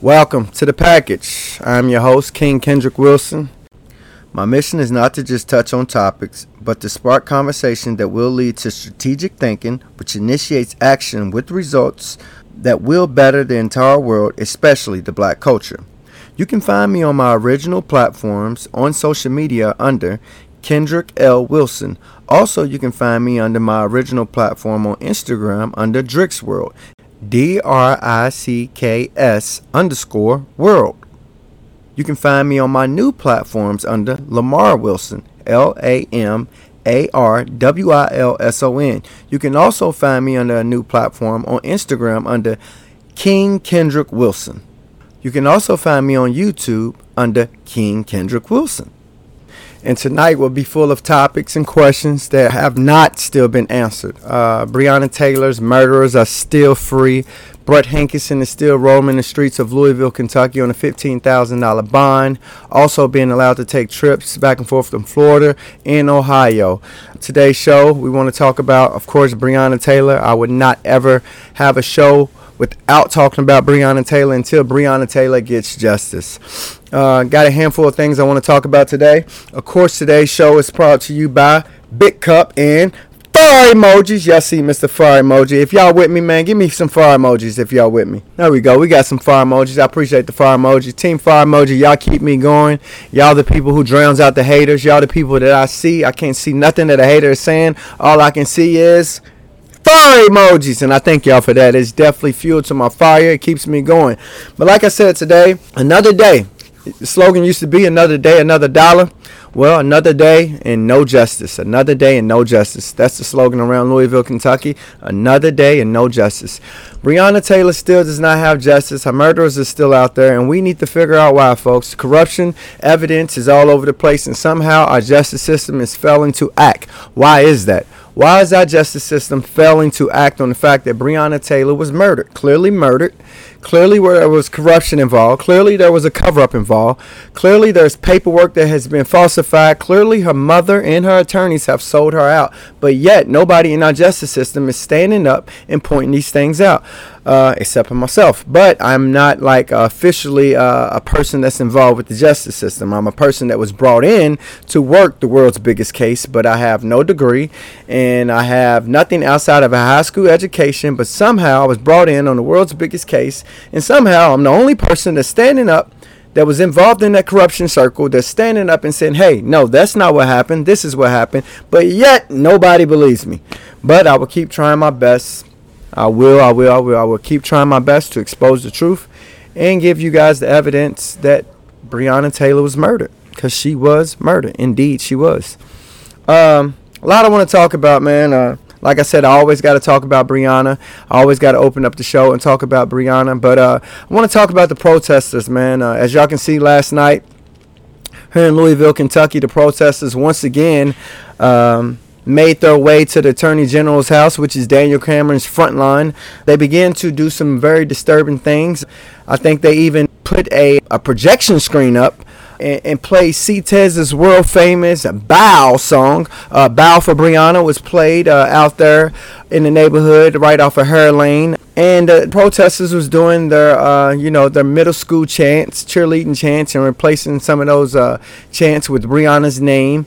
Welcome to the package. I'm your host, King Kendrick Wilson. My mission is not to just touch on topics, but to spark conversation that will lead to strategic thinking, which initiates action with results that will better the entire world, especially the black culture. You can find me on my original platforms on social media under Kendrick L. Wilson. Also, you can find me under my original platform on Instagram under Dricks World. D R I C K S underscore world. You can find me on my new platforms under Lamar Wilson, L A M A R W I L S O N. You can also find me under a new platform on Instagram under King Kendrick Wilson. You can also find me on YouTube under King Kendrick Wilson. And tonight will be full of topics and questions that have not still been answered. Uh, Breonna Taylor's murderers are still free. Brett Hankison is still roaming the streets of Louisville, Kentucky on a $15,000 bond. Also being allowed to take trips back and forth from Florida and Ohio. Today's show, we want to talk about, of course, Breonna Taylor. I would not ever have a show without talking about Breonna Taylor until Breonna Taylor gets justice. Uh, got a handful of things I want to talk about today. Of course, today's show is brought to you by Big Cup and fire emojis. Y'all see Mr. Fire Emoji. If y'all with me, man, give me some fire emojis if y'all with me. There we go. We got some fire emojis. I appreciate the fire emoji. Team Fire Emoji, y'all keep me going. Y'all the people who drowns out the haters. Y'all the people that I see. I can't see nothing that a hater is saying. All I can see is fire emojis and i thank y'all for that. It's definitely fuel to my fire. It keeps me going. But like i said today another day. The slogan used to be another day another dollar. Well another day and no justice. Another day and no justice. That's the slogan around louisville kentucky. Another day and no justice. Breonna taylor still does not have justice. Her murderers are still out there and we need to figure out why folks. Corruption evidence is all over the place and somehow our justice system is failing to act. Why is that why is our justice system failing to act on the fact that Breonna Taylor was murdered? Clearly murdered. Clearly where there was corruption involved. Clearly there was a cover up involved. Clearly there's paperwork that has been falsified. Clearly her mother and her attorneys have sold her out. But yet nobody in our justice system is standing up and pointing these things out uh, except for myself. But I'm not like officially uh, a person that's involved with the justice system. I'm a person that was brought in to work the world's biggest case, but I have no degree and I have nothing outside of a high school education. But somehow I was brought in on the world's biggest case, and somehow I'm the only person that's standing up that was involved in that corruption circle that's standing up and saying, hey, no, that's not what happened. This is what happened. But yet, nobody believes me. But I will keep trying my best I will, I will, I will, I will keep trying my best to expose the truth and give you guys the evidence that Breonna Taylor was murdered because she was murdered. Indeed, she was. Um, a lot I want to talk about, man. Uh, like I said, I always got to talk about Breonna. I always got to open up the show and talk about Breonna. But uh, I want to talk about the protesters, man. Uh, as y'all can see last night here in Louisville, Kentucky, the protesters once again. Um, made their way to the Attorney General's house, which is Daniel Cameron's front line. They began to do some very disturbing things. I think they even put a, a projection screen up and, and play C-Tez's world famous Bow song. Uh, Bow for Breonna was played uh, out there in the neighborhood right off of her Lane. And the protesters was doing their, uh, you know, their middle school chants, cheerleading chants, and replacing some of those uh, chants with Breonna's name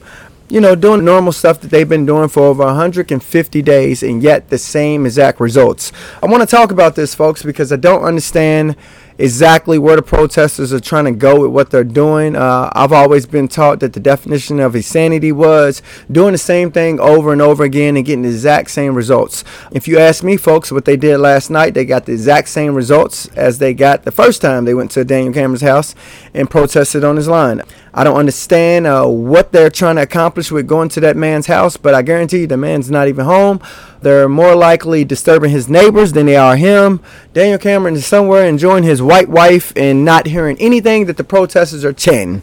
you know, doing normal stuff that they've been doing for over 150 days and yet the same exact results. I want to talk about this, folks, because I don't understand exactly where the protesters are trying to go with what they're doing. Uh, I've always been taught that the definition of insanity was doing the same thing over and over again and getting the exact same results. If you ask me, folks, what they did last night, they got the exact same results as they got the first time they went to Daniel Cameron's house and protested on his line. I don't understand uh, what they're trying to accomplish with going to that man's house, but I guarantee you the man's not even home. They're more likely disturbing his neighbors than they are him. Daniel Cameron is somewhere enjoying his white wife and not hearing anything that the protesters are chanting.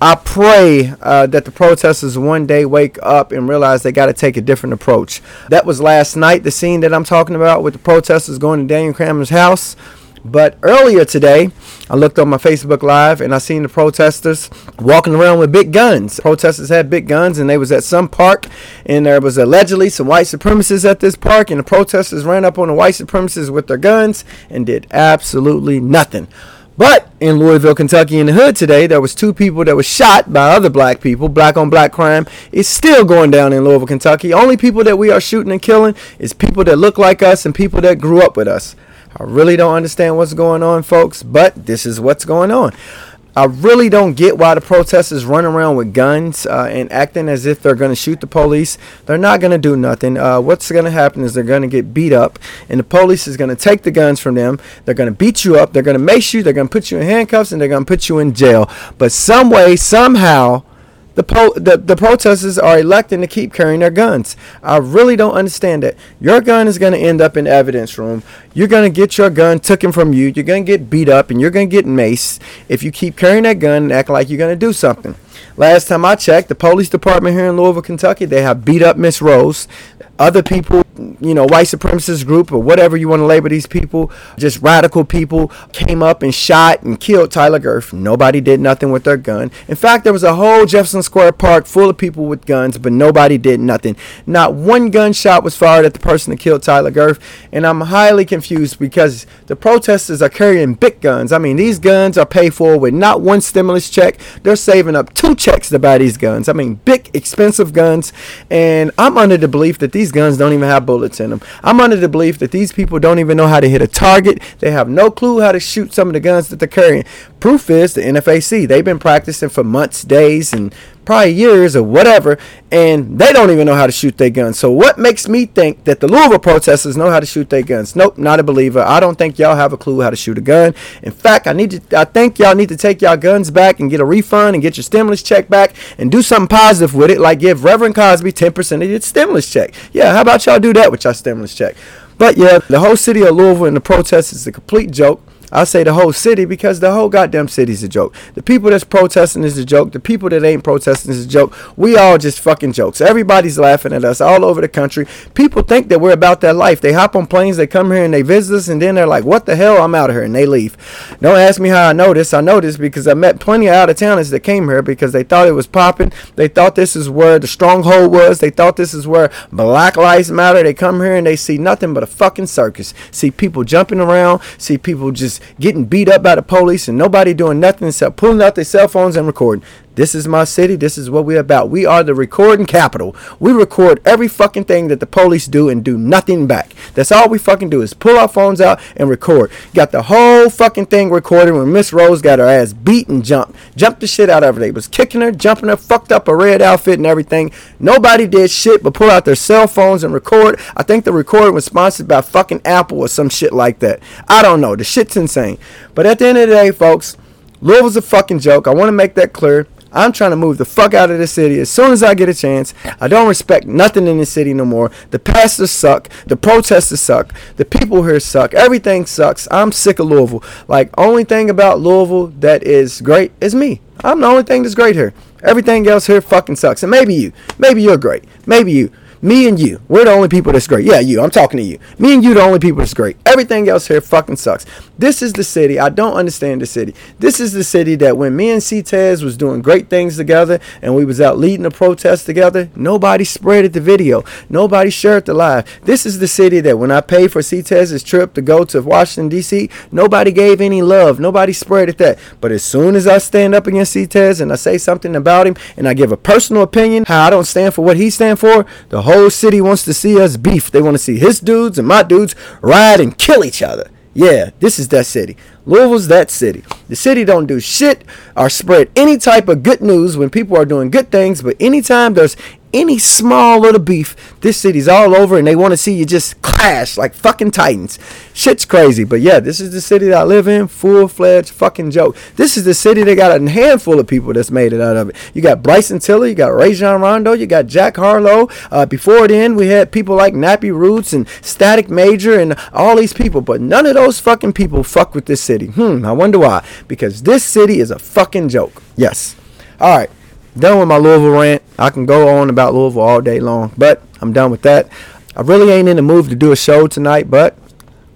I pray uh, that the protesters one day wake up and realize they got to take a different approach. That was last night, the scene that I'm talking about with the protesters going to Daniel Cameron's house. But earlier today, I looked on my Facebook Live and I seen the protesters walking around with big guns. Protesters had big guns and they was at some park and there was allegedly some white supremacists at this park and the protesters ran up on the white supremacists with their guns and did absolutely nothing. But in Louisville, Kentucky, in the hood today, there was two people that was shot by other black people. Black on black crime is still going down in Louisville, Kentucky. Only people that we are shooting and killing is people that look like us and people that grew up with us. I really don't understand what's going on, folks, but this is what's going on. I really don't get why the protesters run around with guns uh, and acting as if they're going to shoot the police. They're not going to do nothing. Uh, what's going to happen is they're going to get beat up, and the police is going to take the guns from them. They're going to beat you up. They're going to mace you. They're going to put you in handcuffs, and they're going to put you in jail. But some way, somehow, the, po- the, the protesters are electing to keep carrying their guns. I really don't understand it. Your gun is going to end up in evidence room. You're going to get your gun taken from you. You're going to get beat up and you're going to get maced if you keep carrying that gun and act like you're going to do something. Last time I checked, the police department here in Louisville, Kentucky, they have beat up Miss Rose. Other people, you know, white supremacist group or whatever you want to label these people, just radical people, came up and shot and killed Tyler Gerth. Nobody did nothing with their gun. In fact, there was a whole Jefferson Square Park full of people with guns, but nobody did nothing. Not one gunshot was fired at the person that killed Tyler Gerth. And I'm highly confused because the protesters are carrying big guns. I mean, these guns are paid for with not one stimulus check. They're saving up two checks to buy these guns. I mean, big, expensive guns. And I'm under the belief that these guns don't even have bullets in them. I'm under the belief that these people don't even know how to hit a target. They have no clue how to shoot some of the guns that they're carrying. Proof is the NFAC. They've been practicing for months, days, and probably years or whatever, and they don't even know how to shoot their guns. So what makes me think that the Louisville protesters know how to shoot their guns? Nope, not a believer. I don't think y'all have a clue how to shoot a gun. In fact, I need to I think y'all need to take y'all guns back and get a refund and get your stimulus check back and do something positive with it, like give Reverend Cosby 10% of your stimulus check. Yeah, how about y'all do that with your stimulus check? But yeah, the whole city of Louisville and the protests is a complete joke. I say the whole city because the whole goddamn city's a joke. The people that's protesting is a joke. The people that ain't protesting is a joke. We all just fucking jokes. Everybody's laughing at us all over the country. People think that we're about their life. They hop on planes, they come here and they visit us, and then they're like, what the hell? I'm out of here. And they leave. Don't ask me how I know this. I know this because I met plenty of out of towners that came here because they thought it was popping. They thought this is where the stronghold was. They thought this is where Black Lives Matter. They come here and they see nothing but a fucking circus. See people jumping around. See people just getting beat up by the police and nobody doing nothing except pulling out their cell phones and recording. This is my city. This is what we're about. We are the recording capital. We record every fucking thing that the police do and do nothing back. That's all we fucking do is pull our phones out and record. Got the whole fucking thing recorded when Miss Rose got her ass beat and jumped. Jumped the shit out of her. They was kicking her, jumping her, fucked up a red outfit and everything. Nobody did shit but pull out their cell phones and record. I think the recording was sponsored by fucking Apple or some shit like that. I don't know. The shit's insane. But at the end of the day, folks, Louisville's a fucking joke. I want to make that clear. I'm trying to move the fuck out of the city as soon as I get a chance. I don't respect nothing in the city no more. The pastors suck. The protesters suck. The people here suck. Everything sucks. I'm sick of Louisville. Like, only thing about Louisville that is great is me. I'm the only thing that's great here. Everything else here fucking sucks. And maybe you. Maybe you're great. Maybe you. Me and you, we're the only people that's great. Yeah, you. I'm talking to you. Me and you, the only people that's great. Everything else here fucking sucks. This is the city. I don't understand the city. This is the city that when me and CTES was doing great things together and we was out leading the protest together, nobody spreaded the video. Nobody shared the live. This is the city that when I paid for CTES's trip to go to Washington, D.C., nobody gave any love. Nobody spreaded that. But as soon as I stand up against CTES and I say something about him and I give a personal opinion, how I don't stand for what he stand for, the whole city wants to see us beef. They want to see his dudes and my dudes ride and kill each other. Yeah, this is that city. Louisville's that city. The city don't do shit or spread any type of good news when people are doing good things, but anytime there's any small little beef, this city's all over and they want to see you just clash like fucking titans. Shit's crazy. But yeah, this is the city that I live in. Full fledged fucking joke. This is the city that got a handful of people that's made it out of it. You got Bryson Tiller, you got Rajon Rondo, you got Jack Harlow. Uh, before then, we had people like Nappy Roots and Static Major and all these people. But none of those fucking people fuck with this city. Hmm, I wonder why. Because this city is a fucking joke. Yes. All right done with my Louisville rant. I can go on about Louisville all day long, but I'm done with that. I really ain't in the mood to do a show tonight, but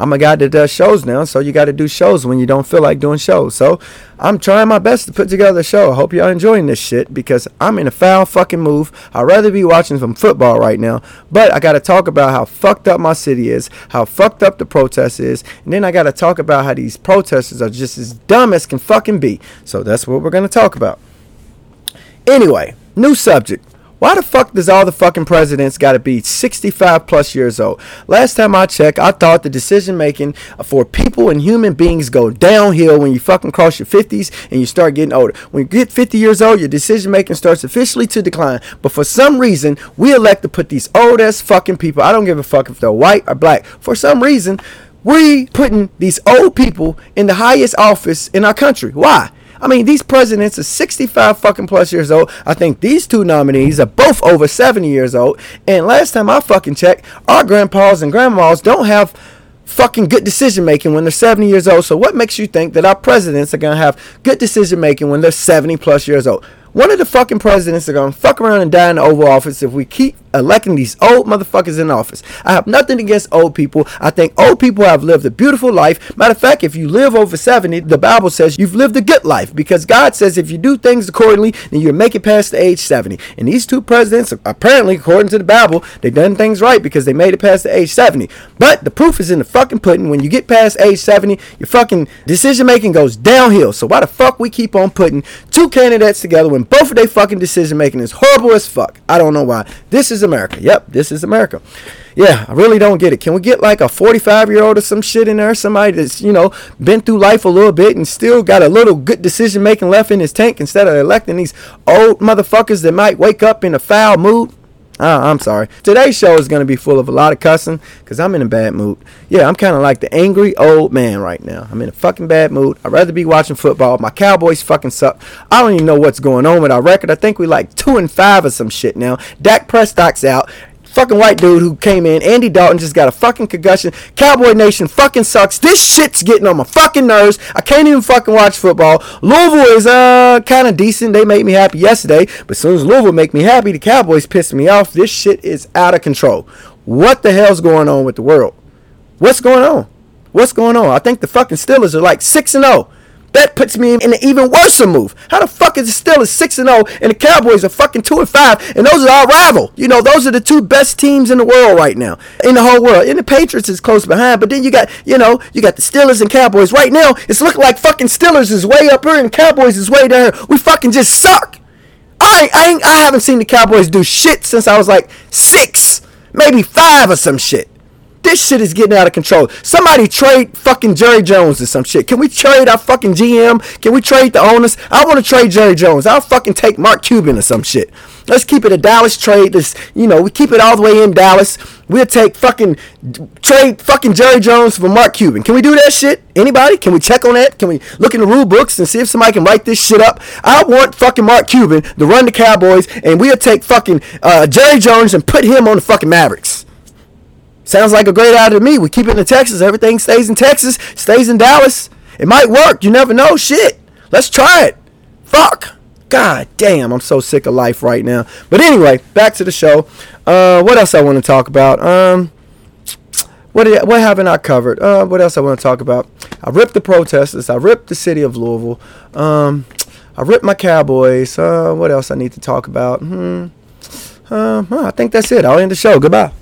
I'm a guy that does shows now, so you got to do shows when you don't feel like doing shows. So I'm trying my best to put together a show. I hope y'all enjoying this shit because I'm in a foul fucking move. I'd rather be watching some football right now, but I got to talk about how fucked up my city is, how fucked up the protest is, and then I got to talk about how these protesters are just as dumb as can fucking be. So that's what we're going to talk about. Anyway, new subject. Why the fuck does all the fucking presidents got to be 65 plus years old? Last time I checked, I thought the decision making for people and human beings go downhill when you fucking cross your 50s and you start getting older. When you get 50 years old, your decision making starts officially to decline. But for some reason, we elect to put these old ass fucking people, I don't give a fuck if they're white or black, for some reason, we putting these old people in the highest office in our country. Why? I mean, these presidents are 65 fucking plus years old. I think these two nominees are both over 70 years old. And last time I fucking checked, our grandpas and grandmas don't have fucking good decision making when they're 70 years old. So what makes you think that our presidents are going to have good decision making when they're 70 plus years old? One of the fucking presidents are to fuck around and die in the Oval Office if we keep electing these old motherfuckers in office. I have nothing against old people. I think old people have lived a beautiful life. Matter of fact, if you live over 70, the Bible says you've lived a good life because God says if you do things accordingly, then you'll make it past the age 70. And these two presidents, apparently, according to the Bible, they done things right because they made it past the age 70. But the proof is in the fucking pudding. When you get past age 70, your fucking decision making goes downhill. So why the fuck we keep on putting two candidates together when both of their fucking decision making is horrible as fuck? I don't know why. This is America. Yep, this is America. Yeah, I really don't get it. Can we get like a 45 year old or some shit in there? Somebody that's, you know, been through life a little bit and still got a little good decision making left in his tank instead of electing these old motherfuckers that might wake up in a foul mood? Uh, I'm sorry. Today's show is going to be full of a lot of cussing because I'm in a bad mood. Yeah, I'm kind of like the angry old man right now. I'm in a fucking bad mood. I'd rather be watching football. My Cowboys fucking suck. I don't even know what's going on with our record. I think we like 2 and 5 or some shit now. Dak Prescott's out fucking white dude who came in. Andy Dalton just got a fucking concussion. Cowboy Nation fucking sucks. This shit's getting on my fucking nerves. I can't even fucking watch football. Louisville is uh kind of decent. They made me happy yesterday, but as soon as Louisville make me happy, the Cowboys piss me off. This shit is out of control. What the hell's going on with the world? What's going on? What's going on? I think the fucking Steelers are like 6 and 0. That puts me in an even worse move. How the fuck is it still a 6 and 0 and the Cowboys are fucking 2 and 5 and those are our rival? You know, those are the two best teams in the world right now. In the whole world. And the Patriots is close behind, but then you got, you know, you got the Steelers and Cowboys. Right now, it's looking like fucking Steelers is way up here and Cowboys is way down here. We fucking just suck. I I ain't, I haven't seen the Cowboys do shit since I was like 6, maybe 5 or some shit. This shit is getting out of control. Somebody trade fucking Jerry Jones or some shit. Can we trade our fucking GM? Can we trade the owners? I want to trade Jerry Jones. I'll fucking take Mark Cuban or some shit. Let's keep it a Dallas trade. This, you know, we keep it all the way in Dallas. We'll take fucking trade fucking Jerry Jones for Mark Cuban. Can we do that shit? Anybody? Can we check on that? Can we look in the rule books and see if somebody can write this shit up? I want fucking Mark Cuban to run the Cowboys, and we'll take fucking uh, Jerry Jones and put him on the fucking Mavericks. Sounds like a great idea to me. We keep it in Texas. Everything stays in Texas, stays in Dallas. It might work. You never know. Shit. Let's try it. Fuck. God damn, I'm so sick of life right now. But anyway, back to the show. Uh, what else I want to talk about? Um, what did, what haven't I covered? Uh, what else I want to talk about? I ripped the protesters. I ripped the city of Louisville. Um, I ripped my Cowboys. Uh, what else I need to talk about? Hmm. Uh, I think that's it. I'll end the show. Goodbye.